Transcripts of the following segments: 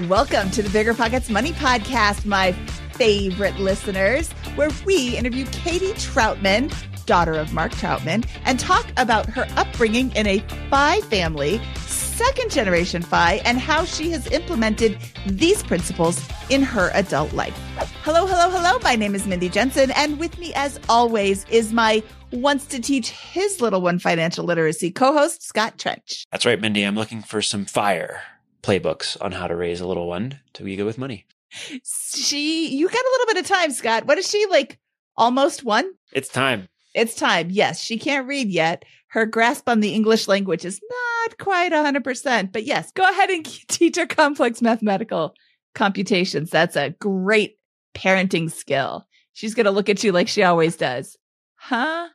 Welcome to the Bigger Pockets Money Podcast, my favorite listeners, where we interview Katie Trautman, daughter of Mark Trautman, and talk about her upbringing in a FI family, second generation FI, and how she has implemented these principles in her adult life. Hello, hello, hello. My name is Mindy Jensen, and with me, as always, is my wants to teach his little one financial literacy co host, Scott Trench. That's right, Mindy. I'm looking for some fire playbooks on how to raise a little one to be good with money. She, you got a little bit of time, Scott. What is she like? Almost one? It's time. It's time. Yes, she can't read yet. Her grasp on the English language is not quite 100%. But yes, go ahead and teach her complex mathematical computations. That's a great parenting skill. She's going to look at you like she always does. Huh?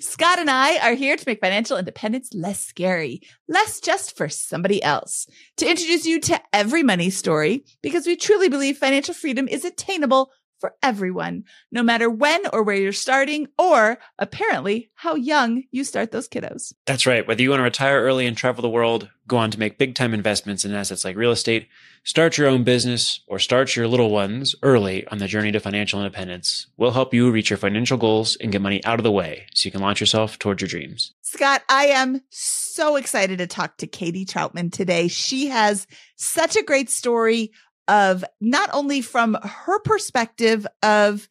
Scott and I are here to make financial independence less scary, less just for somebody else, to introduce you to every money story because we truly believe financial freedom is attainable for everyone, no matter when or where you're starting, or apparently how young you start those kiddos. That's right. Whether you want to retire early and travel the world, go on to make big time investments in assets like real estate, start your own business, or start your little ones early on the journey to financial independence, we'll help you reach your financial goals and get money out of the way so you can launch yourself towards your dreams. Scott, I am so excited to talk to Katie Trautman today. She has such a great story of not only from her perspective of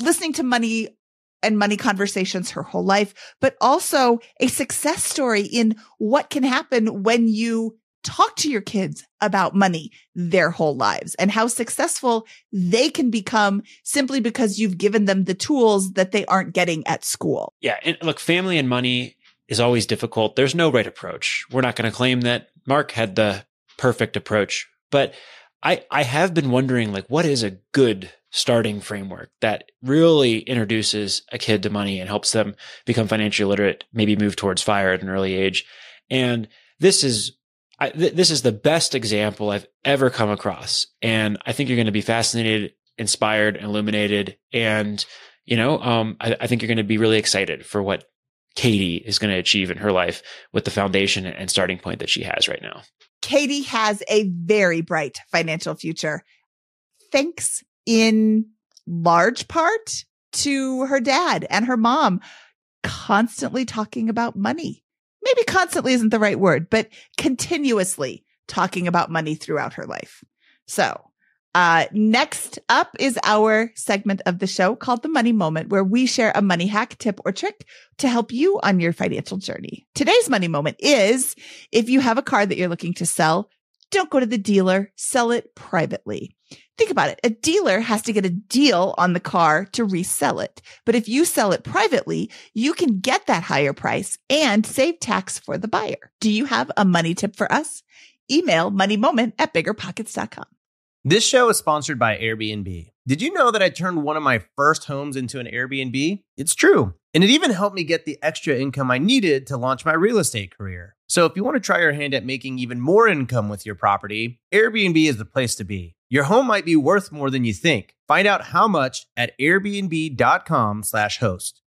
listening to money and money conversations her whole life, but also a success story in what can happen when you talk to your kids about money their whole lives and how successful they can become simply because you've given them the tools that they aren't getting at school. Yeah. And look, family and money is always difficult. There's no right approach. We're not going to claim that Mark had the perfect approach, but I, I have been wondering like what is a good starting framework that really introduces a kid to money and helps them become financially literate, maybe move towards fire at an early age. And this is I, th- this is the best example I've ever come across, and I think you're going to be fascinated, inspired, illuminated, and you know, um, I, I think you're going to be really excited for what Katie is going to achieve in her life with the foundation and starting point that she has right now. Katie has a very bright financial future. Thanks in large part to her dad and her mom constantly talking about money. Maybe constantly isn't the right word, but continuously talking about money throughout her life. So uh, next up is our segment of the show called the Money Moment, where we share a money hack, tip, or trick to help you on your financial journey. Today's Money Moment is if you have a car that you're looking to sell, don't go to the dealer, sell it privately. Think about it. A dealer has to get a deal on the car to resell it. But if you sell it privately, you can get that higher price and save tax for the buyer. Do you have a money tip for us? Email moneymoment at biggerpockets.com. This show is sponsored by Airbnb. Did you know that I turned one of my first homes into an Airbnb? It's true. And it even helped me get the extra income I needed to launch my real estate career. So if you want to try your hand at making even more income with your property, Airbnb is the place to be. Your home might be worth more than you think. Find out how much at airbnb.com/slash host.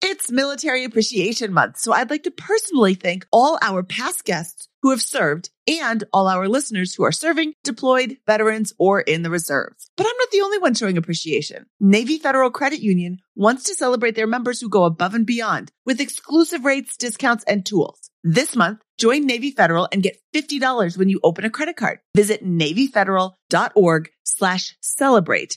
It's Military Appreciation Month, so I'd like to personally thank all our past guests who have served and all our listeners who are serving, deployed, veterans, or in the reserves. But I'm not the only one showing appreciation. Navy Federal Credit Union wants to celebrate their members who go above and beyond with exclusive rates, discounts, and tools. This month, join Navy Federal and get $50 when you open a credit card. Visit NavyFederal.org slash celebrate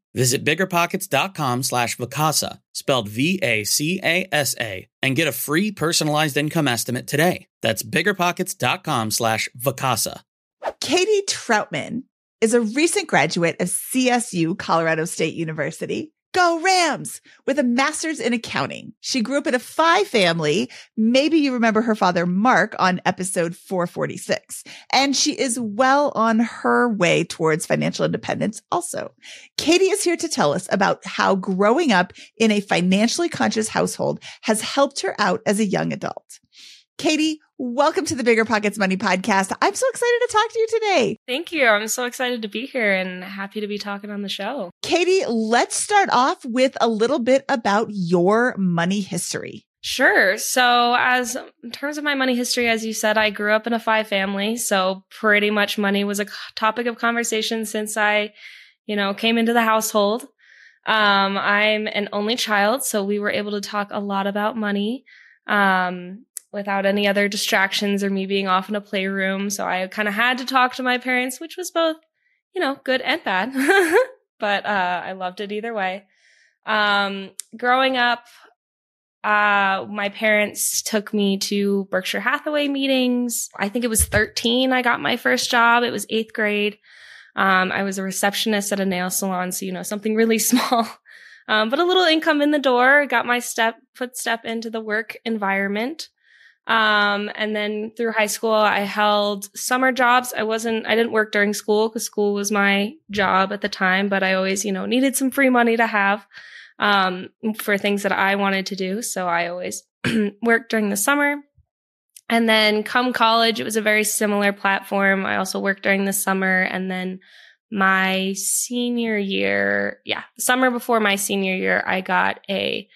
Visit biggerpockets.com slash Vacasa, spelled V-A-C-A-S-A, and get a free personalized income estimate today. That's biggerpockets.com slash Vacasa. Katie Trautman is a recent graduate of CSU, Colorado State University. Go Rams with a master's in accounting. She grew up in a FI family. Maybe you remember her father, Mark, on episode 446. And she is well on her way towards financial independence also. Katie is here to tell us about how growing up in a financially conscious household has helped her out as a young adult. Katie, welcome to the Bigger Pockets Money podcast. I'm so excited to talk to you today. Thank you. I'm so excited to be here and happy to be talking on the show. Katie, let's start off with a little bit about your money history. Sure. So, as in terms of my money history, as you said, I grew up in a FI family. So, pretty much money was a topic of conversation since I, you know, came into the household. Um, I'm an only child, so we were able to talk a lot about money. Um, without any other distractions or me being off in a playroom. So I kind of had to talk to my parents, which was both, you know, good and bad. but uh, I loved it either way. Um, growing up, uh, my parents took me to Berkshire Hathaway meetings. I think it was 13. I got my first job. It was eighth grade. Um, I was a receptionist at a nail salon. So, you know, something really small. Um, but a little income in the door, got my step, footstep into the work environment. Um, and then through high school, I held summer jobs. I wasn't, I didn't work during school because school was my job at the time, but I always, you know, needed some free money to have, um, for things that I wanted to do. So I always worked during the summer. And then come college, it was a very similar platform. I also worked during the summer and then my senior year, yeah, summer before my senior year, I got a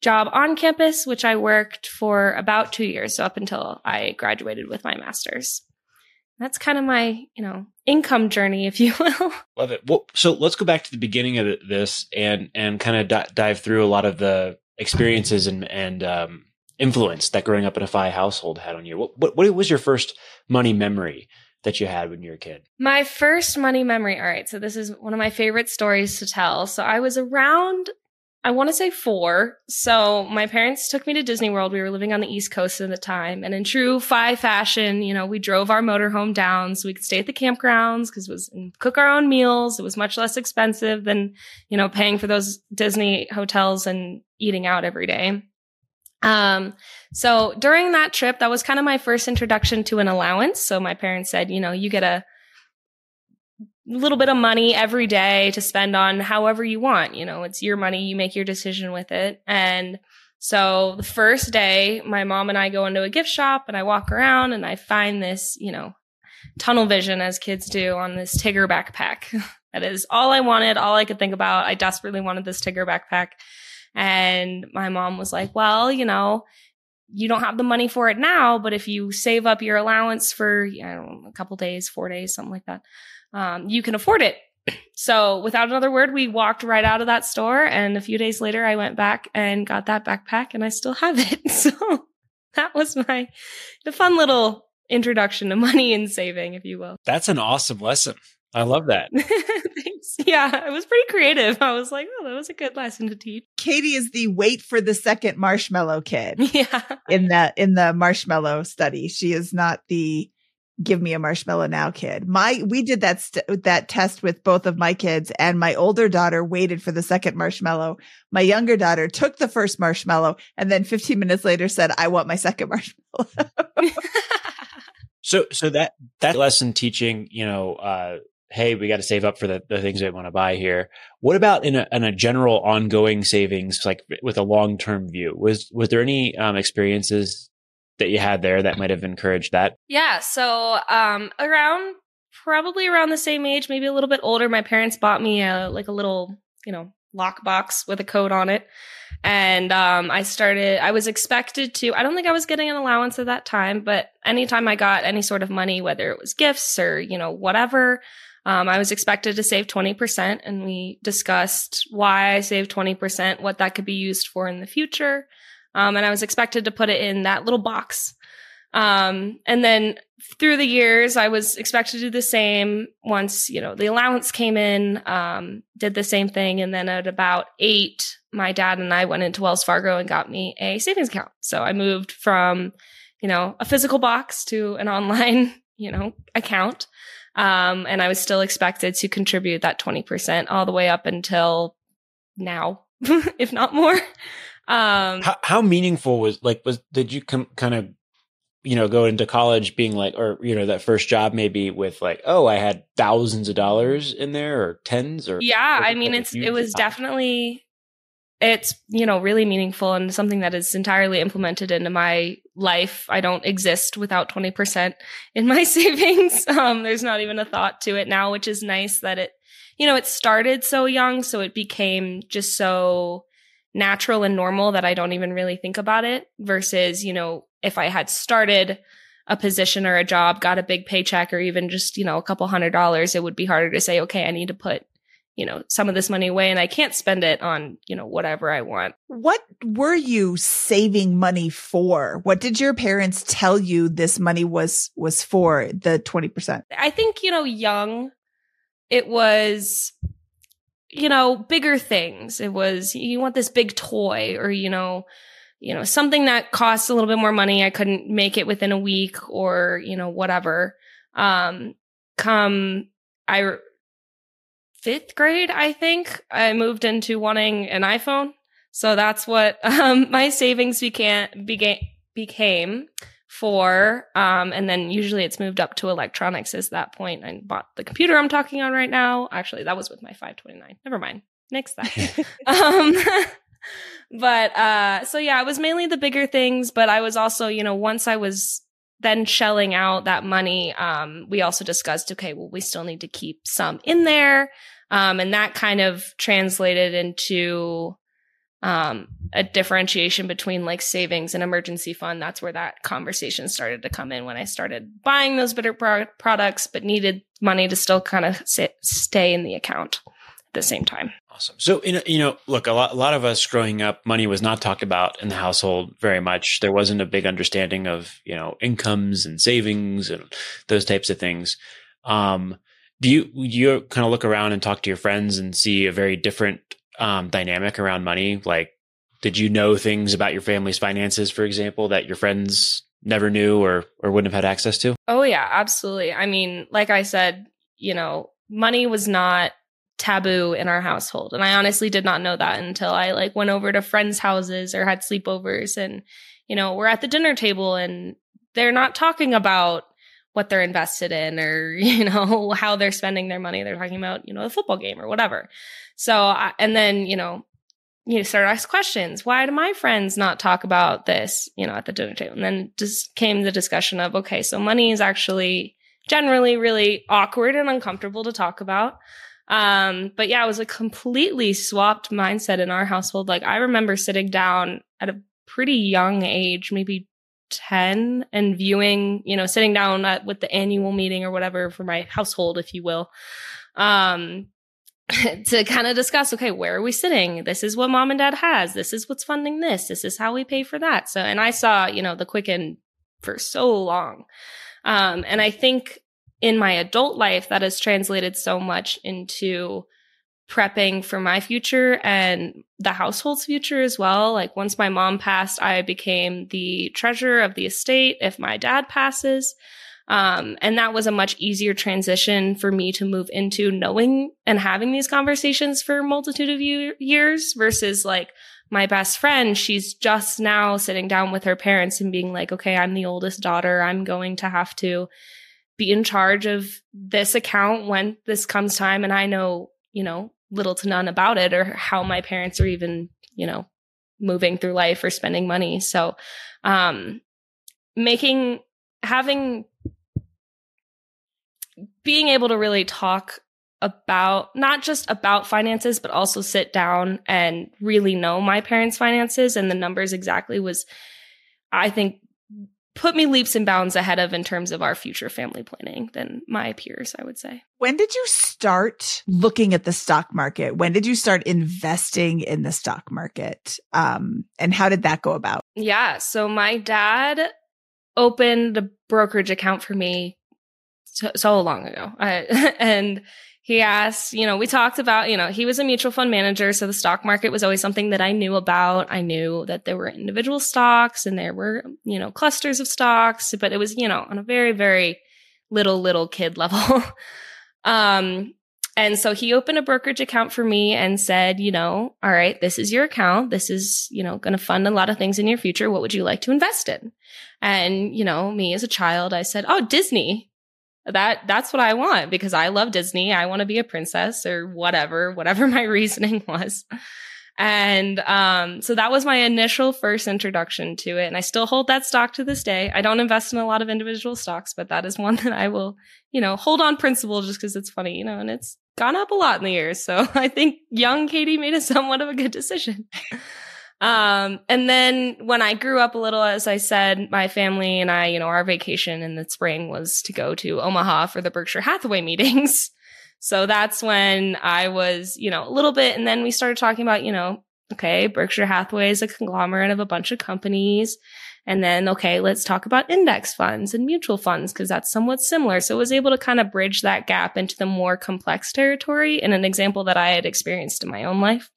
job on campus, which I worked for about two years. So up until I graduated with my master's. That's kind of my, you know, income journey, if you will. Love it. Well, so let's go back to the beginning of this and and kind of d- dive through a lot of the experiences and and um, influence that growing up in a FI household had on you. What, what what was your first money memory that you had when you were a kid? My first money memory. All right, so this is one of my favorite stories to tell. So I was around I want to say four. So my parents took me to Disney World. We were living on the East Coast at the time. And in true FI fashion, you know, we drove our motorhome down so we could stay at the campgrounds because it was cook our own meals. It was much less expensive than, you know, paying for those Disney hotels and eating out every day. Um, so during that trip, that was kind of my first introduction to an allowance. So my parents said, you know, you get a little bit of money every day to spend on however you want. You know, it's your money, you make your decision with it. And so the first day, my mom and I go into a gift shop and I walk around and I find this, you know, tunnel vision as kids do on this Tigger backpack. that is all I wanted, all I could think about. I desperately wanted this Tigger backpack. And my mom was like, well, you know, you don't have the money for it now, but if you save up your allowance for, you know, a couple days, four days, something like that, um, you can afford it. So without another word, we walked right out of that store. And a few days later, I went back and got that backpack and I still have it. So that was my, the fun little introduction to money and saving, if you will. That's an awesome lesson. I love that. Thanks. Yeah, it was pretty creative. I was like, oh, that was a good lesson to teach. Katie is the wait for the second marshmallow kid. Yeah. In the in the marshmallow study. She is not the give me a marshmallow now kid. My we did that st- that test with both of my kids and my older daughter waited for the second marshmallow. My younger daughter took the first marshmallow and then 15 minutes later said I want my second marshmallow. so so that that lesson teaching, you know, uh hey, we got to save up for the, the things we want to buy here. What about in a, in a general ongoing savings, like with a long term view? Was was there any um, experiences that you had there that might have encouraged that? Yeah. So, um, around probably around the same age, maybe a little bit older, my parents bought me a like a little, you know, lockbox with a code on it. And um, I started, I was expected to, I don't think I was getting an allowance at that time, but anytime I got any sort of money, whether it was gifts or, you know, whatever, um, I was expected to save 20%. And we discussed why I saved 20%, what that could be used for in the future. Um, and I was expected to put it in that little box. Um, and then through the years, I was expected to do the same. Once, you know, the allowance came in, um, did the same thing. And then at about eight, my dad and I went into Wells Fargo and got me a savings account. So I moved from, you know, a physical box to an online, you know, account. Um, and I was still expected to contribute that 20% all the way up until now, if not more. Um, how, how meaningful was like, was, did you com- kind of you know, go into college being like, or, you know, that first job maybe with like, oh, I had thousands of dollars in there or tens or. Yeah. I mean, it's, it was definitely, it's, you know, really meaningful and something that is entirely implemented into my life. I don't exist without 20% in my savings. Um, there's not even a thought to it now, which is nice that it, you know, it started so young. So it became just so natural and normal that I don't even really think about it versus, you know, if I had started a position or a job, got a big paycheck or even just, you know, a couple hundred dollars, it would be harder to say, okay, I need to put, you know, some of this money away and I can't spend it on, you know, whatever I want. What were you saving money for? What did your parents tell you this money was was for, the 20%? I think, you know, young it was you know, bigger things. It was you want this big toy or you know, you know, something that costs a little bit more money. I couldn't make it within a week or, you know, whatever. Um, come I fifth grade, I think I moved into wanting an iPhone. So that's what, um, my savings began, began, became for. Um, and then usually it's moved up to electronics as that point. I bought the computer I'm talking on right now. Actually, that was with my 529. Never mind. Next that. um, but uh so yeah, it was mainly the bigger things, but I was also, you know, once I was then shelling out that money, um, we also discussed, okay, well, we still need to keep some in there. Um, and that kind of translated into um, a differentiation between like savings and emergency fund. That's where that conversation started to come in when I started buying those better pro- products, but needed money to still kind of stay in the account at the same time. Awesome. So, you know, look, a lot, a lot of us growing up, money was not talked about in the household very much. There wasn't a big understanding of, you know, incomes and savings and those types of things. Um, do you, you kind of look around and talk to your friends and see a very different um, dynamic around money? Like, did you know things about your family's finances, for example, that your friends never knew or or wouldn't have had access to? Oh yeah, absolutely. I mean, like I said, you know, money was not taboo in our household. And I honestly did not know that until I like went over to friends' houses or had sleepovers and, you know, we're at the dinner table and they're not talking about what they're invested in or, you know, how they're spending their money. They're talking about, you know, the football game or whatever. So, and then, you know, you start to ask questions. Why do my friends not talk about this, you know, at the dinner table? And then just came the discussion of, okay, so money is actually generally really awkward and uncomfortable to talk about. Um, but yeah, it was a completely swapped mindset in our household. Like I remember sitting down at a pretty young age, maybe 10 and viewing, you know, sitting down at, with the annual meeting or whatever for my household, if you will. Um, to kind of discuss, okay, where are we sitting? This is what mom and dad has. This is what's funding this. This is how we pay for that. So, and I saw, you know, the Quicken for so long. Um, and I think in my adult life, that has translated so much into prepping for my future and the household's future as well. Like once my mom passed, I became the treasurer of the estate if my dad passes. Um, and that was a much easier transition for me to move into knowing and having these conversations for a multitude of years versus like my best friend. She's just now sitting down with her parents and being like, okay, I'm the oldest daughter. I'm going to have to be in charge of this account when this comes time and I know, you know, little to none about it or how my parents are even, you know, moving through life or spending money. So, um, making, having, being able to really talk about not just about finances, but also sit down and really know my parents' finances and the numbers exactly was, I think, put me leaps and bounds ahead of in terms of our future family planning than my peers, I would say. When did you start looking at the stock market? When did you start investing in the stock market? Um, and how did that go about? Yeah. So my dad opened a brokerage account for me so, so long ago. I, and he asked, you know, we talked about, you know, he was a mutual fund manager. So the stock market was always something that I knew about. I knew that there were individual stocks and there were, you know, clusters of stocks, but it was, you know, on a very, very little, little kid level. um, and so he opened a brokerage account for me and said, you know, all right, this is your account. This is, you know, going to fund a lot of things in your future. What would you like to invest in? And, you know, me as a child, I said, oh, Disney that that's what I want because I love Disney. I want to be a princess or whatever, whatever my reasoning was. And um, so that was my initial first introduction to it. And I still hold that stock to this day. I don't invest in a lot of individual stocks, but that is one that I will, you know, hold on principle just because it's funny, you know, and it's gone up a lot in the years. So I think young Katie made a somewhat of a good decision. Um, and then when I grew up a little, as I said, my family and I, you know, our vacation in the spring was to go to Omaha for the Berkshire Hathaway meetings. So that's when I was, you know, a little bit. And then we started talking about, you know, okay, Berkshire Hathaway is a conglomerate of a bunch of companies. And then, okay, let's talk about index funds and mutual funds because that's somewhat similar. So I was able to kind of bridge that gap into the more complex territory in an example that I had experienced in my own life.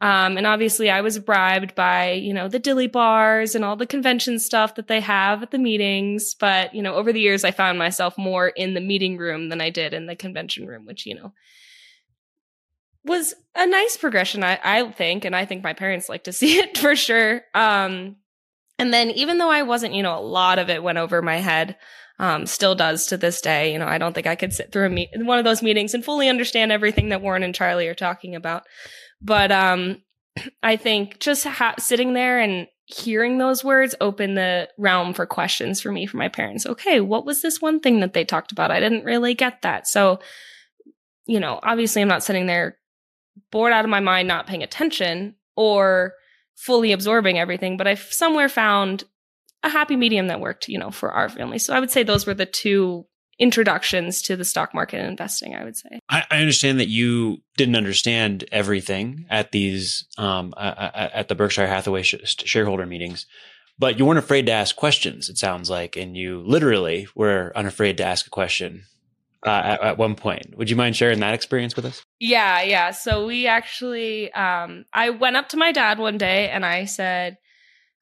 Um, and obviously I was bribed by, you know, the dilly bars and all the convention stuff that they have at the meetings. But, you know, over the years, I found myself more in the meeting room than I did in the convention room, which, you know, was a nice progression, I, I think. And I think my parents like to see it for sure. Um, and then even though I wasn't, you know, a lot of it went over my head, um, still does to this day. You know, I don't think I could sit through a me- one of those meetings and fully understand everything that Warren and Charlie are talking about. But um, I think just ha- sitting there and hearing those words open the realm for questions for me, for my parents. Okay, what was this one thing that they talked about? I didn't really get that. So, you know, obviously I'm not sitting there bored out of my mind, not paying attention or fully absorbing everything, but I've somewhere found a happy medium that worked, you know, for our family. So I would say those were the two introductions to the stock market and investing, I would say. I, I understand that you didn't understand everything at these, um, at the Berkshire Hathaway sh- shareholder meetings, but you weren't afraid to ask questions, it sounds like, and you literally were unafraid to ask a question. Uh, at, at, one point. Would you mind sharing that experience with us? Yeah, yeah. So we actually, um, I went up to my dad one day and I said,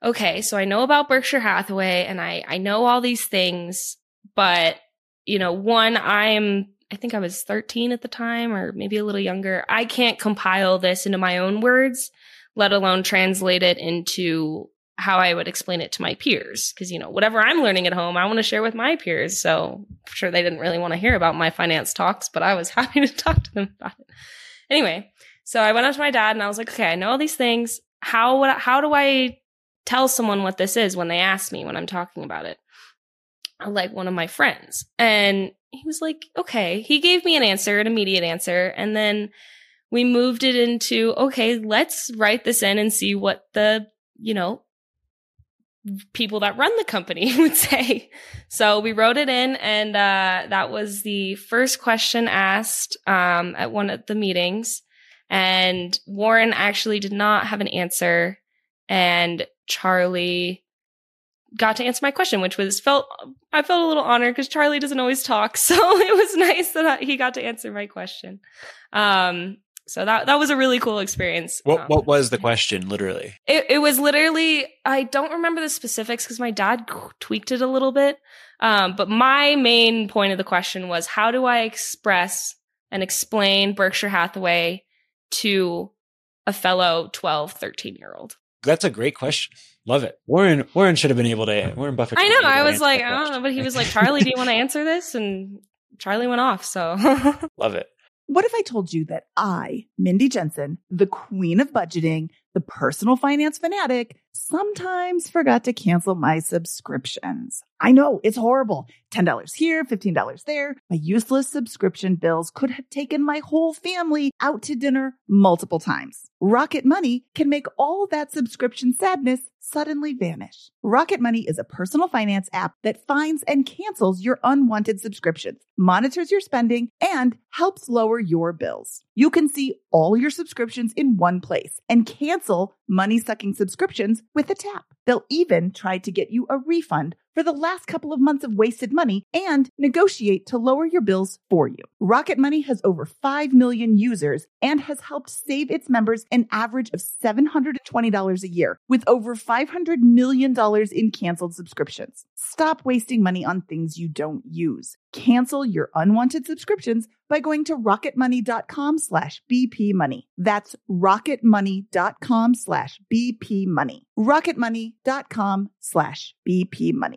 okay, so I know about Berkshire Hathaway and I, I know all these things, but you know, one, I'm, I think I was 13 at the time or maybe a little younger. I can't compile this into my own words, let alone translate it into how I would explain it to my peers. Cause, you know, whatever I'm learning at home, I want to share with my peers. So I'm sure they didn't really want to hear about my finance talks, but I was happy to talk to them about it. Anyway, so I went up to my dad and I was like, okay, I know all these things. How would, I, how do I tell someone what this is when they ask me when I'm talking about it? like one of my friends. And he was like, okay. He gave me an answer, an immediate answer. And then we moved it into, okay, let's write this in and see what the, you know, people that run the company would say. So we wrote it in and, uh, that was the first question asked, um, at one of the meetings. And Warren actually did not have an answer. And Charlie got to answer my question, which was felt I felt a little honored because Charlie doesn't always talk, so it was nice that he got to answer my question. Um, so that that was a really cool experience. What um, what was the question, literally? It it was literally I don't remember the specifics because my dad tweaked it a little bit. Um, but my main point of the question was how do I express and explain Berkshire Hathaway to a fellow 12, 13 year old? That's a great question. Love it. Warren Warren should have been able to Warren Buffett. I know. I was like, I don't know, but he was like, Charlie, do you want to answer this? And Charlie went off. So love it. What if I told you that I, Mindy Jensen, the queen of budgeting, the personal finance fanatic, sometimes forgot to cancel my subscriptions. I know it's horrible. $10 here, $15 there. My useless subscription bills could have taken my whole family out to dinner multiple times. Rocket Money can make all that subscription sadness suddenly vanish. Rocket Money is a personal finance app that finds and cancels your unwanted subscriptions, monitors your spending, and helps lower your bills. You can see all your subscriptions in one place and cancel money sucking subscriptions with a tap. They'll even try to get you a refund for the last couple of months of wasted money and negotiate to lower your bills for you. Rocket Money has over 5 million users and has helped save its members an average of $720 a year with over $500 million in canceled subscriptions. Stop wasting money on things you don't use. Cancel your unwanted subscriptions by going to rocketmoney.com slash bpmoney. That's rocketmoney.com slash bpmoney. rocketmoney.com slash bpmoney.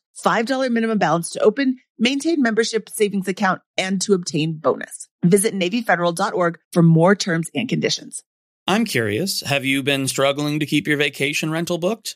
$5 minimum balance to open, maintain membership savings account, and to obtain bonus. Visit NavyFederal.org for more terms and conditions. I'm curious, have you been struggling to keep your vacation rental booked?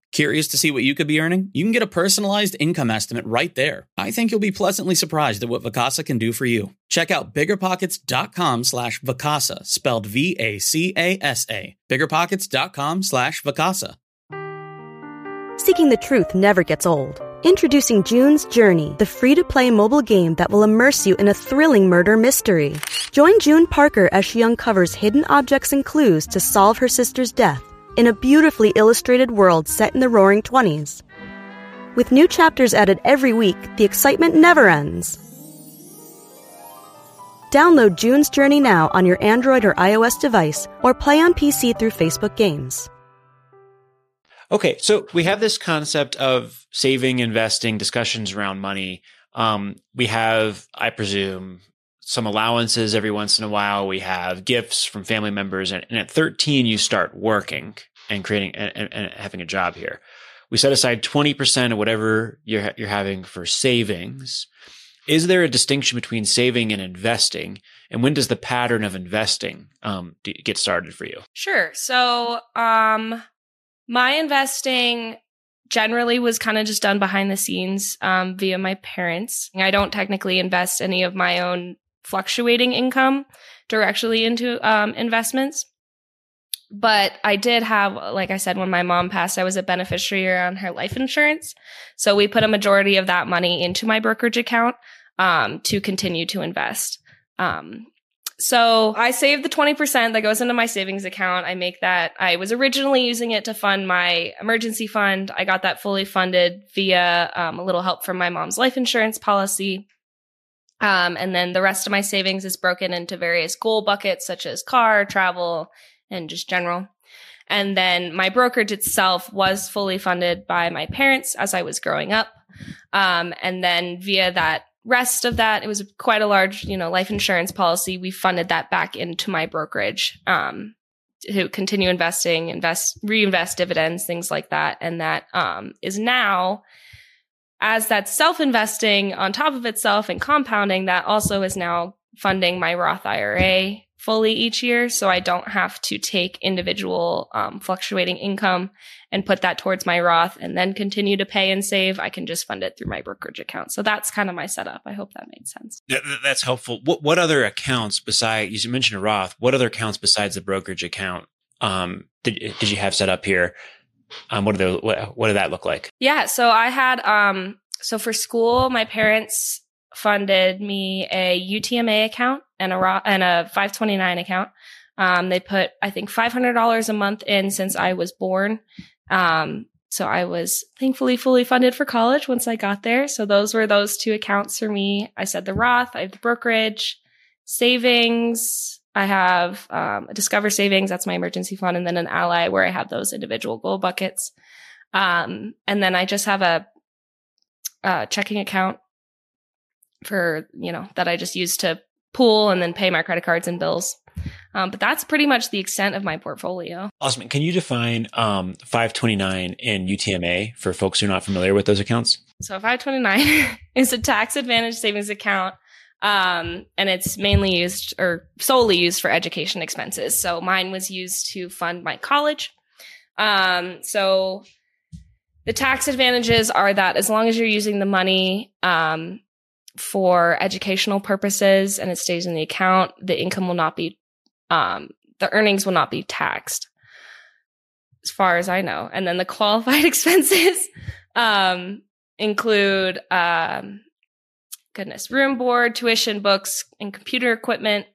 Curious to see what you could be earning? You can get a personalized income estimate right there. I think you'll be pleasantly surprised at what Vacasa can do for you. Check out biggerpockets.com slash Vacasa, spelled V-A-C-A-S-A. Biggerpockets.com slash Vacasa. Seeking the truth never gets old. Introducing June's Journey, the free to play mobile game that will immerse you in a thrilling murder mystery. Join June Parker as she uncovers hidden objects and clues to solve her sister's death in a beautifully illustrated world set in the roaring 20s. With new chapters added every week, the excitement never ends. Download June's Journey now on your Android or iOS device or play on PC through Facebook Games. Okay, so we have this concept of saving, investing, discussions around money. Um, we have, I presume, some allowances every once in a while. We have gifts from family members, and, and at 13, you start working and creating and, and, having a job here. We set aside 20% of whatever you're you're having for savings. Is there a distinction between saving and investing? And when does the pattern of investing um, get started for you? Sure. So, um, my investing generally was kind of just done behind the scenes um, via my parents. I don't technically invest any of my own fluctuating income directly into um, investments. But I did have, like I said, when my mom passed, I was a beneficiary on her life insurance. So we put a majority of that money into my brokerage account um, to continue to invest. Um, so I save the 20% that goes into my savings account. I make that. I was originally using it to fund my emergency fund. I got that fully funded via um, a little help from my mom's life insurance policy. Um, and then the rest of my savings is broken into various goal buckets such as car, travel, and just general. And then my brokerage itself was fully funded by my parents as I was growing up. Um, and then via that rest of that, it was quite a large, you know, life insurance policy. We funded that back into my brokerage, um, to continue investing, invest, reinvest dividends, things like that. And that, um, is now as that's self investing on top of itself and compounding, that also is now funding my Roth IRA fully each year. So I don't have to take individual um, fluctuating income and put that towards my Roth and then continue to pay and save. I can just fund it through my brokerage account. So that's kind of my setup. I hope that made sense. That, that's helpful. What what other accounts besides you mentioned a Roth? What other accounts besides the brokerage account um, did did you have set up here? Um, what, do what, what did that look like? Yeah, so I had um, so for school, my parents funded me a UTMA account and a and a 529 account. Um, they put I think $500 a month in since I was born. Um, so I was thankfully fully funded for college once I got there. So those were those two accounts for me. I said the Roth, I have the brokerage, savings. I have um, a Discover Savings, that's my emergency fund, and then an Ally where I have those individual goal buckets. Um, and then I just have a, a checking account for, you know, that I just use to pool and then pay my credit cards and bills. Um, but that's pretty much the extent of my portfolio. Awesome. Can you define um, 529 and UTMA for folks who are not familiar with those accounts? So 529 is a tax advantage savings account. Um, and it's mainly used or solely used for education expenses. So mine was used to fund my college. Um, so the tax advantages are that as long as you're using the money, um, for educational purposes and it stays in the account, the income will not be, um, the earnings will not be taxed as far as I know. And then the qualified expenses, um, include, um, goodness, room board, tuition, books, and computer equipment.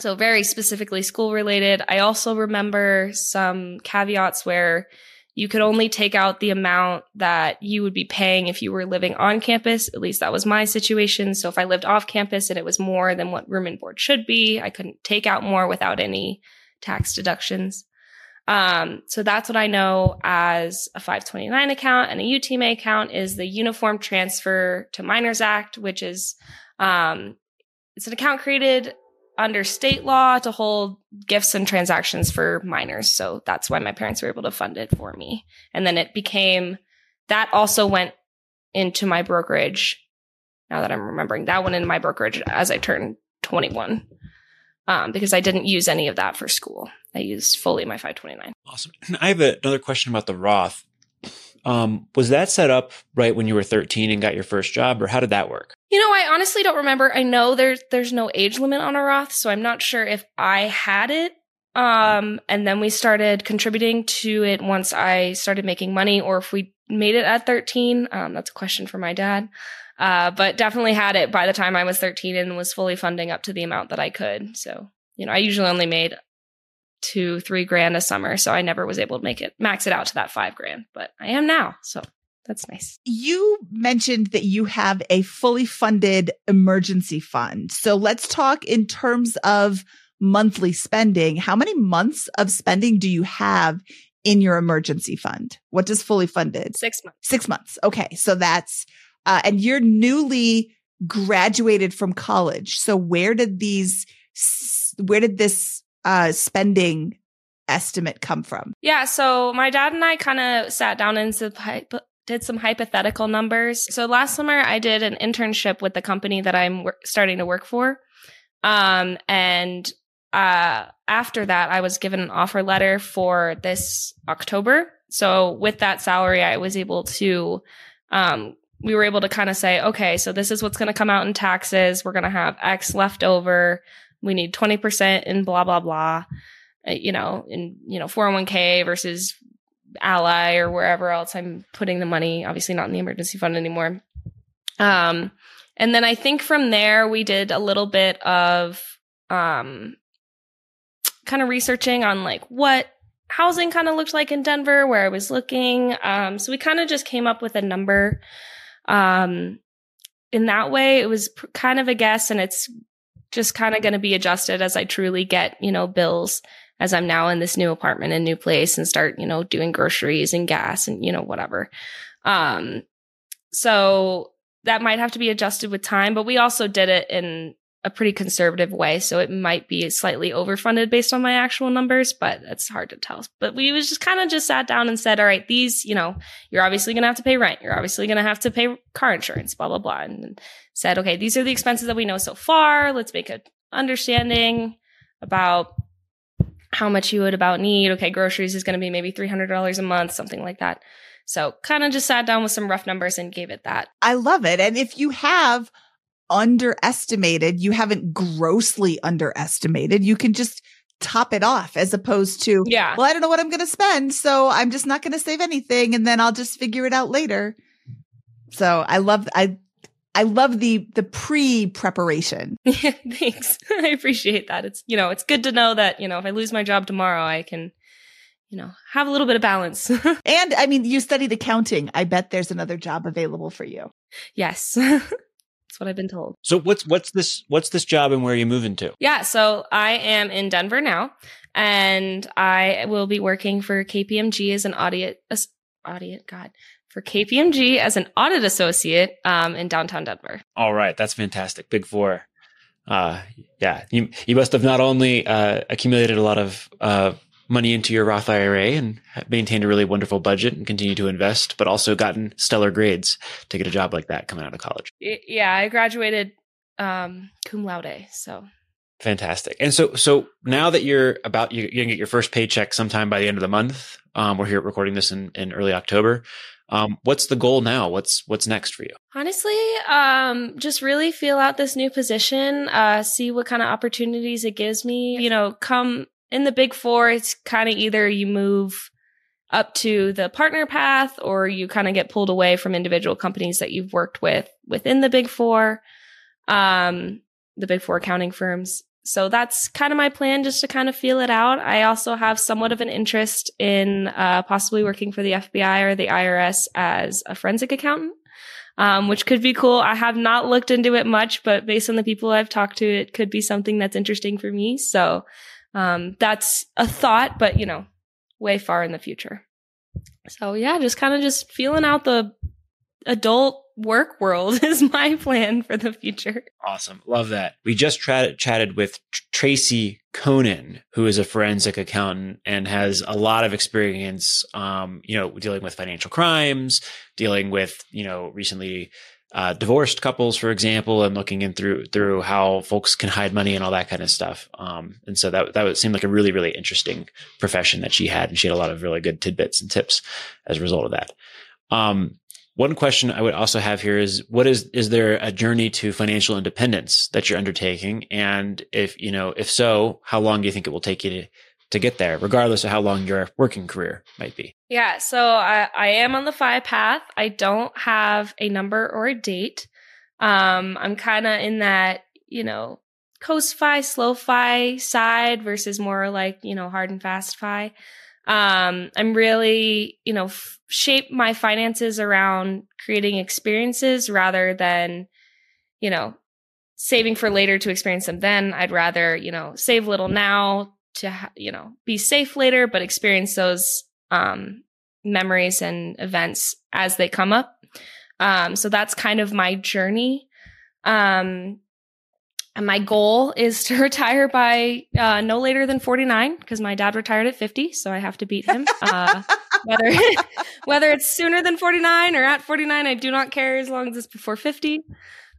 So very specifically school related. I also remember some caveats where you could only take out the amount that you would be paying if you were living on campus. At least that was my situation. So if I lived off campus and it was more than what room and board should be, I couldn't take out more without any tax deductions. Um, so that's what I know as a 529 account and a UTMA account is the Uniform Transfer to Minors Act, which is um, it's an account created under state law to hold gifts and transactions for minors. So that's why my parents were able to fund it for me. And then it became that also went into my brokerage. Now that I'm remembering that went into my brokerage as I turned 21. Um, because I didn't use any of that for school. I used fully my 529. Awesome. I have a, another question about the Roth. Um, was that set up right when you were 13 and got your first job, or how did that work? You know, I honestly don't remember. I know there's there's no age limit on a Roth, so I'm not sure if I had it. Um, and then we started contributing to it once I started making money, or if we made it at 13. Um, that's a question for my dad. Uh, but definitely had it by the time I was 13 and was fully funding up to the amount that I could. So, you know, I usually only made two, three grand a summer. So I never was able to make it max it out to that five grand, but I am now. So that's nice. You mentioned that you have a fully funded emergency fund. So let's talk in terms of monthly spending. How many months of spending do you have in your emergency fund? What does fully funded? Six months. Six months. Okay. So that's, uh, and you're newly graduated from college. So where did these, where did this uh, spending estimate come from? Yeah, so my dad and I kind of sat down and did some hypothetical numbers. So last summer, I did an internship with the company that I'm starting to work for. Um, and uh, after that, I was given an offer letter for this October. So with that salary, I was able to, um, we were able to kind of say, okay, so this is what's going to come out in taxes. We're going to have X left over we need 20% in blah, blah, blah, uh, you know, in, you know, 401k versus ally or wherever else I'm putting the money, obviously not in the emergency fund anymore. Um, and then I think from there we did a little bit of, um, kind of researching on like what housing kind of looked like in Denver where I was looking. Um, so we kind of just came up with a number. Um, in that way, it was pr- kind of a guess and it's just kind of going to be adjusted as I truly get, you know, bills as I'm now in this new apartment and new place and start, you know, doing groceries and gas and, you know, whatever. Um, so that might have to be adjusted with time, but we also did it in a pretty conservative way. So it might be slightly overfunded based on my actual numbers, but it's hard to tell. But we was just kind of just sat down and said, all right, these, you know, you're obviously going to have to pay rent. You're obviously going to have to pay car insurance, blah, blah, blah. And said, okay, these are the expenses that we know so far. Let's make a understanding. about how much you would about need. Okay, groceries is going to be maybe $300 a month, something like that. So kind of just sat down with some rough numbers and gave it that. I love it. And if you have underestimated, you haven't grossly underestimated, you can just top it off as opposed to, Yeah. well, I don't know what I'm going to spend. So I'm just not going to save anything and then I'll just figure it out later. So I love, I, I love the, the pre preparation. Yeah, thanks. I appreciate that. It's, you know, it's good to know that, you know, if I lose my job tomorrow, I can, you know, have a little bit of balance. And I mean, you studied accounting. I bet there's another job available for you. yes. What I've been told. So what's what's this what's this job and where are you moving to? Yeah, so I am in Denver now, and I will be working for KPMG as an audit, as, audit, God, for KPMG as an audit associate um, in downtown Denver. All right, that's fantastic. Big four. Uh, yeah, you you must have not only uh, accumulated a lot of uh, money into your Roth IRA and maintained a really wonderful budget and continue to invest, but also gotten stellar grades to get a job like that coming out of college. Yeah, I graduated um, cum laude, so Fantastic. And so, so now that you're about, you're to get your first paycheck sometime by the end of the month. Um, we're here recording this in, in early October. Um, what's the goal now? What's, what's next for you? Honestly, um, just really feel out this new position, uh, see what kind of opportunities it gives me. You know, come in the big four, it's kind of either you move up to the partner path or you kind of get pulled away from individual companies that you've worked with within the big four, um, the big four accounting firms. So that's kind of my plan, just to kind of feel it out. I also have somewhat of an interest in uh, possibly working for the FBI or the IRS as a forensic accountant um, which could be cool. I have not looked into it much, but based on the people I've talked to, it could be something that's interesting for me. So um, that's a thought, but you know, way far in the future. So yeah, just kind of just feeling out the adult work world is my plan for the future. Awesome. Love that. We just tra- chatted with Tr- Tracy Coenen, who is a forensic accountant and has a lot of experience, um, you know, dealing with financial crimes, dealing with, you know, recently uh, divorced couples, for example, and looking in through through how folks can hide money and all that kind of stuff. Um, and so that that would seem like a really really interesting profession that she had, and she had a lot of really good tidbits and tips as a result of that. Um, one question I would also have here is what is is there a journey to financial independence that you're undertaking and if you know if so how long do you think it will take you to to get there regardless of how long your working career might be Yeah, so I, I am on the FI path. I don't have a number or a date. Um, I'm kind of in that, you know, coast FI, slow FI side versus more like, you know, hard and fast FI. Um, I'm really, you know, f- shape my finances around creating experiences rather than, you know, saving for later to experience them then. I'd rather, you know, save little now to, ha- you know, be safe later, but experience those um, memories and events as they come up. Um, so that's kind of my journey. Um, and my goal is to retire by uh, no later than 49 because my dad retired at 50, so I have to beat him. Uh, whether whether it's sooner than 49 or at 49, I do not care as long as it's before 50.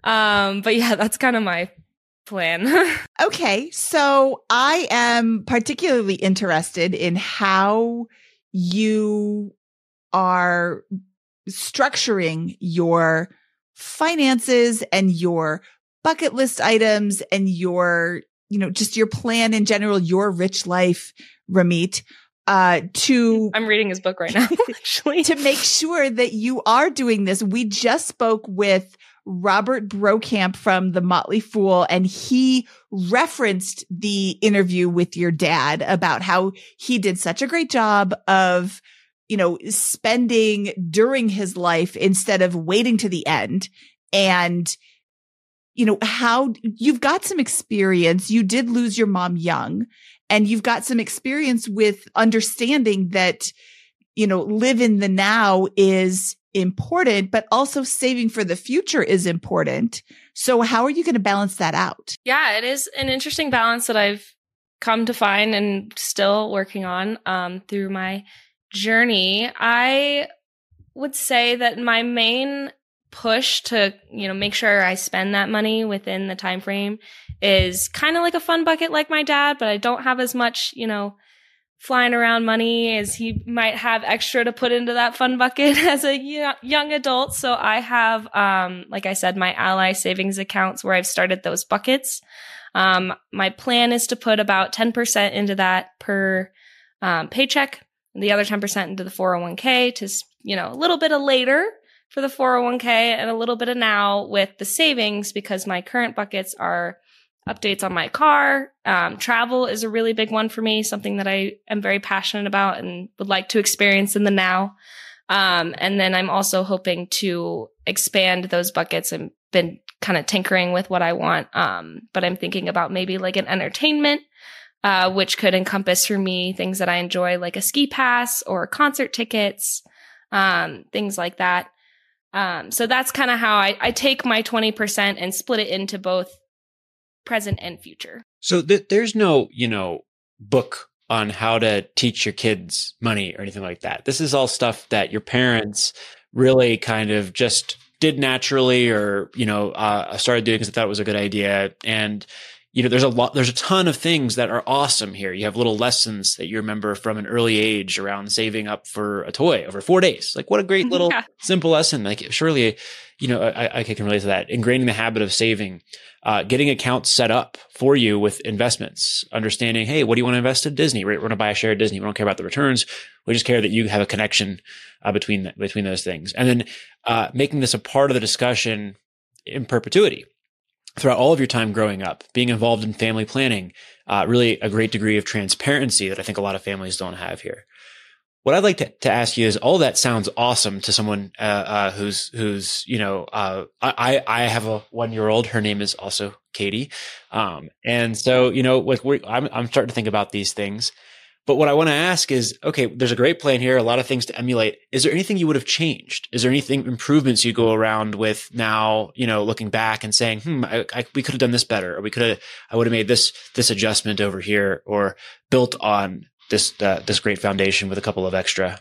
Um, but yeah, that's kind of my plan. Okay. So I am particularly interested in how you are structuring your finances and your bucket list items and your, you know, just your plan in general, your rich life, Ramit, uh, to I'm reading his book right now, actually. to make sure that you are doing this. We just spoke with Robert Brokamp from The Motley Fool, and he referenced the interview with your dad about how he did such a great job of, you know, spending during his life instead of waiting to the end. And, you know, how you've got some experience. You did lose your mom young, and you've got some experience with understanding that, you know, live in the now is important, but also saving for the future is important. So how are you going to balance that out? Yeah, it is an interesting balance that I've come to find and still working on um, through my journey. I would say that my main push to, you know, make sure I spend that money within the time frame is kind of like a fun bucket like my dad, but I don't have as much, you know, flying around money as he might have extra to put into that fun bucket as a young adult. So I have, um, like I said, my Ally savings accounts where I've started those buckets. Um, my plan is to put about 10% into that per um, paycheck, and the other 10% into the 401k to, you know, a little bit of later for the 401k and a little bit of now with the savings because my current buckets are updates on my car. Um, travel is a really big one for me, something that I am very passionate about and would like to experience in the now. Um, and then I'm also hoping to expand those buckets and been kind of tinkering with what I want. Um, but I'm thinking about maybe like an entertainment, uh, which could encompass for me things that I enjoy, like a ski pass or concert tickets, um, things like that. Um, so that's kind of how I, I take my 20% and split it into both present and future. So th- there's no, you know, book on how to teach your kids money or anything like that. This is all stuff that your parents really kind of just did naturally or, you know, uh, started doing because they thought it was a good idea. And you know, there's a lot, there's a ton of things that are awesome here. You have little lessons that you remember from an early age around saving up for a toy over four days. Like, what a great little yeah. simple lesson. Like, surely, you know, I, I, can relate to that. Ingraining the habit of saving, uh, getting accounts set up for you with investments, understanding, hey, what do you want to invest in Disney? We're, we're going to buy a share of Disney. We don't care about the returns. We just care that you have a connection uh, between, between those things. And then, uh, making this a part of the discussion in perpetuity throughout all of your time growing up, being involved in family planning, uh, really a great degree of transparency that I think a lot of families don't have here. What I'd like to, to ask you is all that sounds awesome to someone, uh, uh, who's, who's, you know, uh, I, I have a one year old. Her name is also Katie. Um, and so, you know, like I'm, I'm starting to think about these things. But what I want to ask is, okay, there's a great plan here, a lot of things to emulate. Is there anything you would have changed? Is there anything improvements you go around with now, you know, looking back and saying, hmm, I, I, we could have done this better, or we could have, I would have made this, this adjustment over here, or built on this, uh, this great foundation with a couple of extra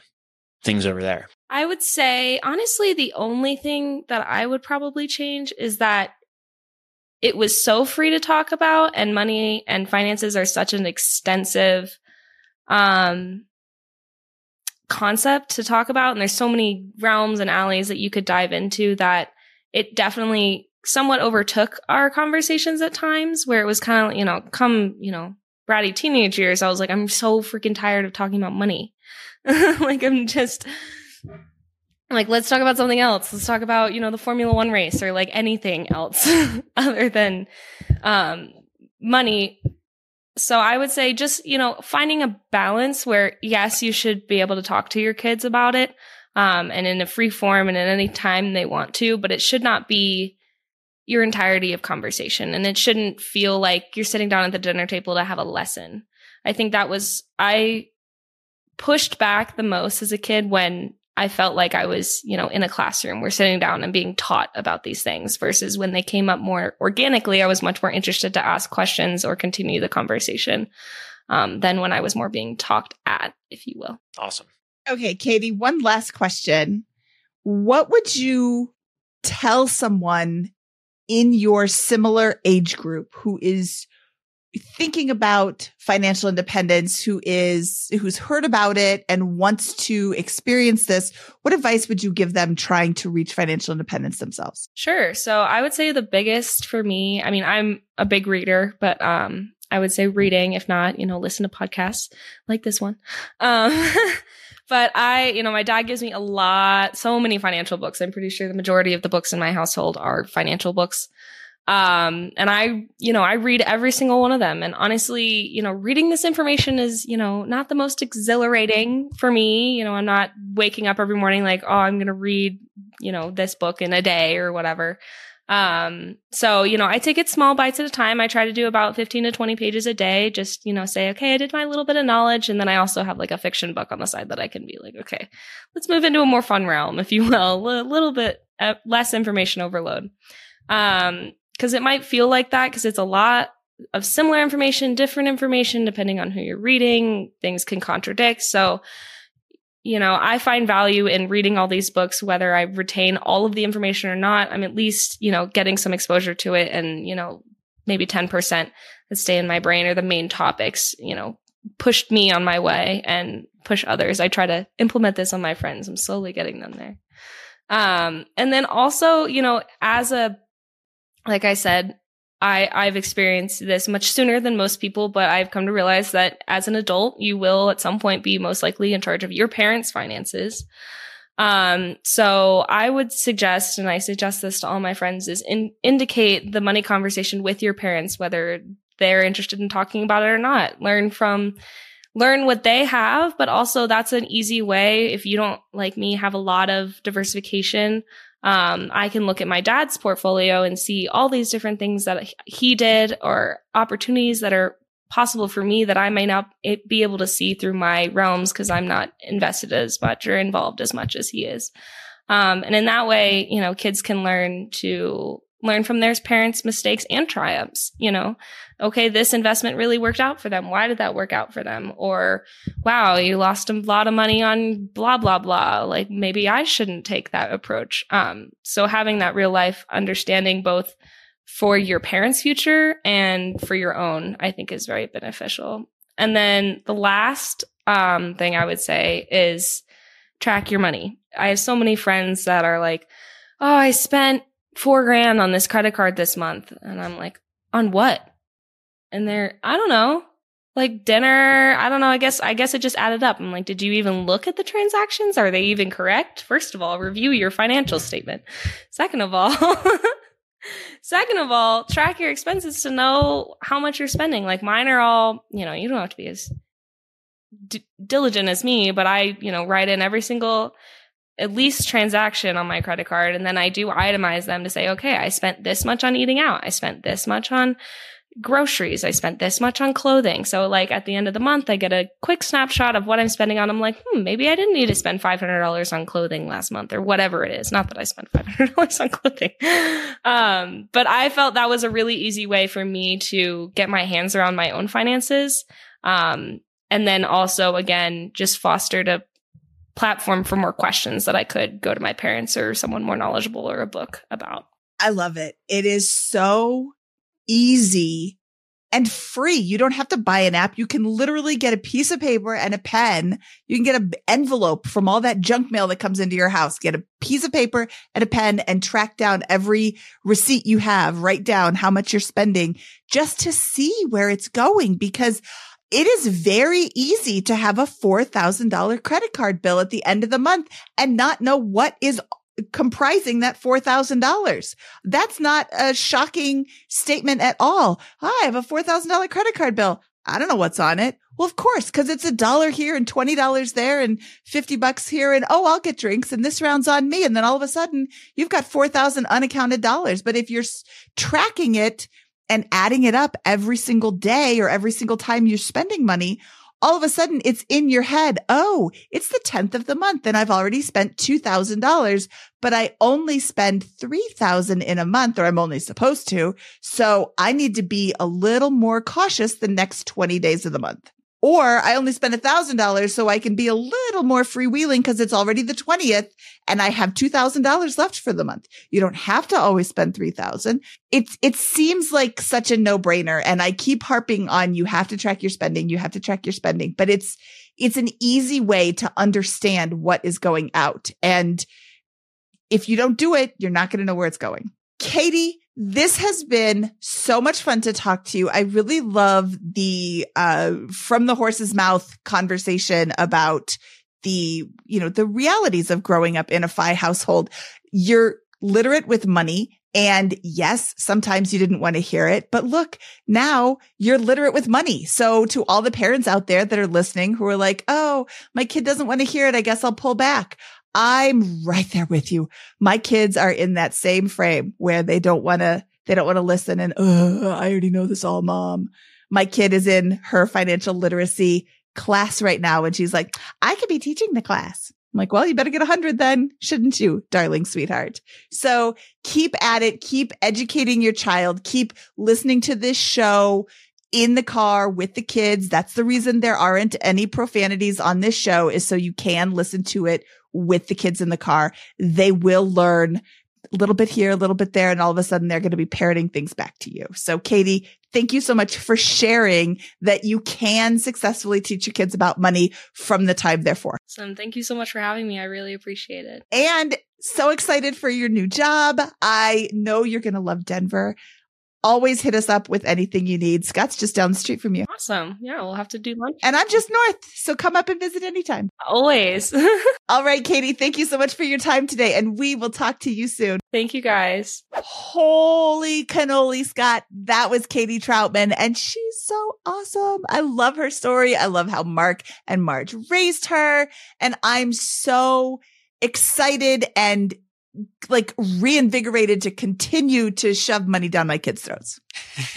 things over there? I would say, honestly, the only thing that I would probably change is that it was so free to talk about and money and finances are such an extensive um, concept to talk about. And there's so many realms and alleys that you could dive into that it definitely somewhat overtook our conversations at times where it was kind of, you know, come, you know, bratty teenage years. I was like, I'm so freaking tired of talking about money. like, I'm just like, let's talk about something else. Let's talk about, you know, the Formula One race or like anything else other than, um, money so I would say just, you know, finding a balance where yes, you should be able to talk to your kids about it. Um, and in a free form and at any time they want to, but it should not be your entirety of conversation. And it shouldn't feel like you're sitting down at the dinner table to have a lesson. I think that was, I pushed back the most as a kid when I felt like I was, you know, in a classroom. We're sitting down and being taught about these things versus when they came up more organically, I was much more interested to ask questions or continue the conversation um, than when I was more being talked at, if you will. Awesome. Okay, Katie, one last question. What would you tell someone in your similar age group who is thinking about financial independence who is who's heard about it and wants to experience this what advice would you give them trying to reach financial independence themselves? Sure. So i would say the biggest for me i mean i'm a big reader but um i would say reading if not you know listen to podcasts like this one. Um but i you know my dad gives me a lot so many financial books. I'm pretty sure the majority of the books in my household are financial books um, and I, you know, I read every single one of them. And honestly, you know, reading this information is, you know, not the most exhilarating for me. You know, I'm not waking up every morning like, oh, I'm going to read, you know, this book in a day or whatever. Um, so, you know, I take it small bites at a time. I try to do about 15 to 20 pages a day. Just, you know, say, okay, I did my little bit of knowledge. And then I also have like a fiction book on the side that I can be like, okay, let's move into a more fun realm, if you will, a little bit uh, less information overload. Um, because it might feel like that because it's a lot of similar information, different information, depending on who you're reading. Things can contradict. So you know, I find value in reading all these books, whether I retain all of the information or not. I'm at least, you know, getting some exposure to it and, you know, maybe 10% that stay in my brain or the main topics, you know, pushed me on my way and push others. I try to implement this on my friends. I'm slowly getting them there. Um, and then also, you know, as a, like I said, I, I've experienced this much sooner than most people, but I've come to realize that as an adult, you will at some point be most likely in charge of your parents' finances. Um, so I would suggest, and I suggest this to all my friends, is in, indicate the money conversation with your parents, whether they're interested in talking about it or not. Learn from, learn what they have, but also that's an easy way. If you don't, like me, have a lot of diversification, um, I can look at my dad's portfolio and see all these different things that he did or opportunities that are possible for me that I may not be able to see through my realms because I'm not invested as much or involved as much as he is. Um, and in that way, you know, kids can learn to learn from their parents' mistakes and triumphs. You know, okay, this investment really worked out for them. Why did that work out for them? Or, wow, you lost a lot of money on blah, blah, blah. Like maybe I shouldn't take that approach. Um, so having that real life understanding both for your parents' future and for your own, I think is very beneficial. And then the last um, thing I would say is track your money. I have so many friends that are like, oh, I spent four grand on this credit card this month. And I'm like, on what? And they're, I don't know, like dinner. I don't know. I guess, I guess it just added up. I'm like, did you even look at the transactions? Are they even correct? First of all, review your financial statement. Second of all, second of all, track your expenses to know how much you're spending. Like mine are all, you know, you don't have to be as d- diligent as me, but I, you know, write in every single at least transaction on my credit card. And then I do itemize them to say, okay, I spent this much on eating out. I spent this much on groceries. I spent this much on clothing. So like at the end of the month, I get a quick snapshot of what I'm spending on. I'm like, hmm, maybe I didn't need to spend $500 on clothing last month or whatever it is. Not that I spent $500 on clothing. Um, but I felt that was a really easy way for me to get my hands around my own finances. Um, and then also again, just fostered a platform for more questions that I could go to my parents or someone more knowledgeable or a book about. I love it. It is so easy and free. You don't have to buy an app. You can literally get a piece of paper and a pen. You can get an envelope from all that junk mail that comes into your house. Get a piece of paper and a pen and track down every receipt you have. Write down how much you're spending just to see where it's going because it is very easy to have a $4,000 credit card bill at the end of the month and not know what is comprising that $4,000. That's not a shocking statement at all. Ah, I have a $4,000 credit card bill. I don't know what's on it. Well, of course, because it's a dollar here and $20 there and 50 bucks here. And oh, I'll get drinks and this round's on me. And then all of a sudden you've got 4,000 unaccounted dollars. But if you're tracking it and adding it up every single day or every single time you're spending money, all of a sudden it's in your head. Oh, it's the 10th of the month and I've already spent $2,000, but I only spend 3000 in a month or I'm only supposed to. So I need to be a little more cautious the next 20 days of the month. Or I only spend a thousand dollars so I can be a little more freewheeling because it's already the 20th and I have $2,000 left for the month. You don't have to always spend 3000. It's, it seems like such a no brainer. And I keep harping on you have to track your spending. You have to track your spending, but it's, it's an easy way to understand what is going out. And if you don't do it, you're not going to know where it's going. Katie, this has been so much fun to talk to you. I really love the uh from the horse's mouth conversation about the, you know, the realities of growing up in a FI household. You're literate with money. And yes, sometimes you didn't want to hear it, but look, now you're literate with money. So to all the parents out there that are listening who are like, Oh, my kid doesn't want to hear it. I guess I'll pull back. I'm right there with you. My kids are in that same frame where they don't want to, they don't want to listen and, I already know this all, mom. My kid is in her financial literacy class right now. And she's like, I could be teaching the class. I'm like, well, you better get a hundred then, shouldn't you, darling sweetheart? So keep at it. Keep educating your child. Keep listening to this show in the car with the kids. That's the reason there aren't any profanities on this show is so you can listen to it with the kids in the car. They will learn a little bit here, a little bit there, and all of a sudden they're going to be parroting things back to you. So Katie, thank you so much for sharing that you can successfully teach your kids about money from the time they're four. Awesome. Thank you so much for having me. I really appreciate it. And so excited for your new job. I know you're going to love Denver. Always hit us up with anything you need. Scott's just down the street from you. Awesome. Yeah, we'll have to do lunch. And I'm just north. So come up and visit anytime. Always. All right, Katie, thank you so much for your time today. And we will talk to you soon. Thank you guys. Holy cannoli, Scott. That was Katie Trautman. And she's so awesome. I love her story. I love how Mark and Marge raised her. And I'm so excited and like reinvigorated to continue to shove money down my kids' throats.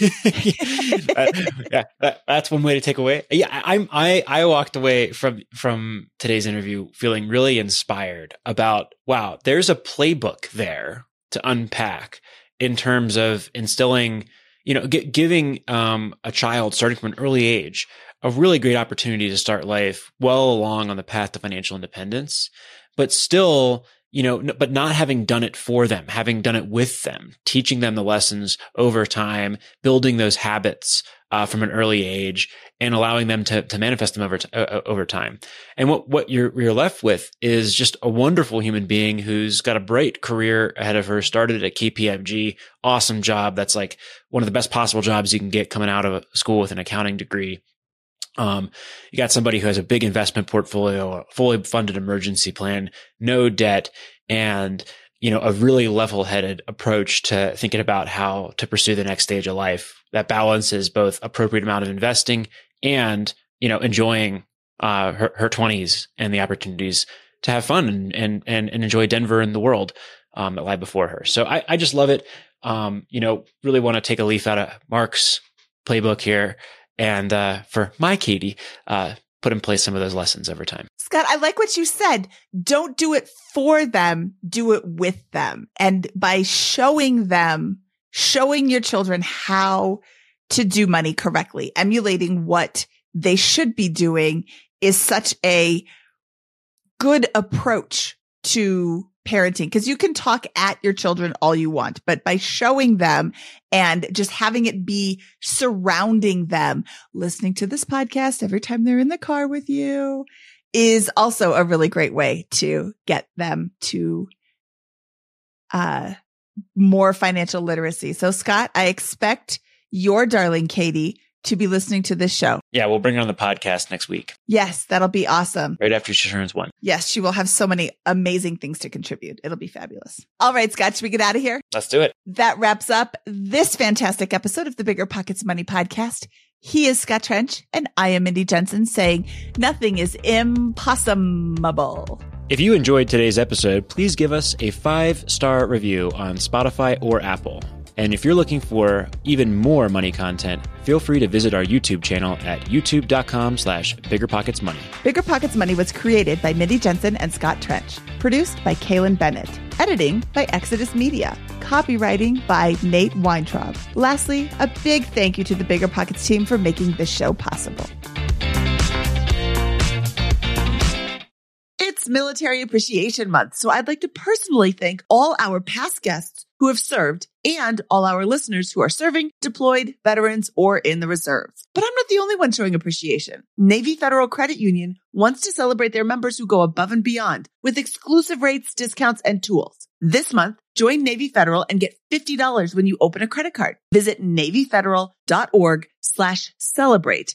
yeah, that, that's one way to take away. Yeah, I'm I I walked away from from today's interview feeling really inspired about wow, there's a playbook there to unpack in terms of instilling, you know, g- giving um, a child starting from an early age a really great opportunity to start life well along on the path to financial independence, but still you know, but not having done it for them, having done it with them, teaching them the lessons over time, building those habits uh, from an early age, and allowing them to to manifest them over t- uh, over time. And what what you're you're left with is just a wonderful human being who's got a bright career ahead of her. Started at KPMG, awesome job. That's like one of the best possible jobs you can get coming out of school with an accounting degree. Um, you got somebody who has a big investment portfolio, a fully funded emergency plan, no debt, and you know a really level-headed approach to thinking about how to pursue the next stage of life that balances both appropriate amount of investing and you know enjoying uh, her, her 20s and the opportunities to have fun and and and, and enjoy Denver and the world um, that lie before her. So I, I just love it. Um, you know, really want to take a leaf out of Mark's playbook here and uh, for my Katie, uh, put in place some of those lessons over time. Scott, I like what you said. Don't do it for them, do it with them. And by showing them, showing your children how to do money correctly, emulating what they should be doing is such a good approach to parenting because you can talk at your children all you want, but by showing them and just having it be surrounding them, listening to this podcast every time they're in the car with you is also a really great way to get them to, uh, more financial literacy. So Scott, I expect your darling Katie to be listening to this show. Yeah, we'll bring her on the podcast next week. Yes, that'll be awesome. Right after she turns one. Yes, she will have so many amazing things to contribute. It'll be fabulous. All right, Scott, should we get out of here? Let's do it. That wraps up this fantastic episode of the BiggerPockets Money podcast. He is Scott Trench, and I am Mindy Jensen saying nothing is impossible. If you enjoyed today's episode, please give us a five star review on Spotify or Apple. And if you're looking for even more money content, feel free to visit our YouTube channel at youtube.com slash biggerpocketsmoney. BiggerPockets Money was created by Mindy Jensen and Scott Trench. Produced by Kaylin Bennett. Editing by Exodus Media. Copywriting by Nate Weintraub. Lastly, a big thank you to the BiggerPockets team for making this show possible. It's Military Appreciation Month, so I'd like to personally thank all our past guests who have served and all our listeners who are serving, deployed, veterans, or in the reserves. But I'm not the only one showing appreciation. Navy Federal Credit Union wants to celebrate their members who go above and beyond with exclusive rates, discounts, and tools. This month, join Navy Federal and get $50 when you open a credit card. Visit NavyFederal.org slash celebrate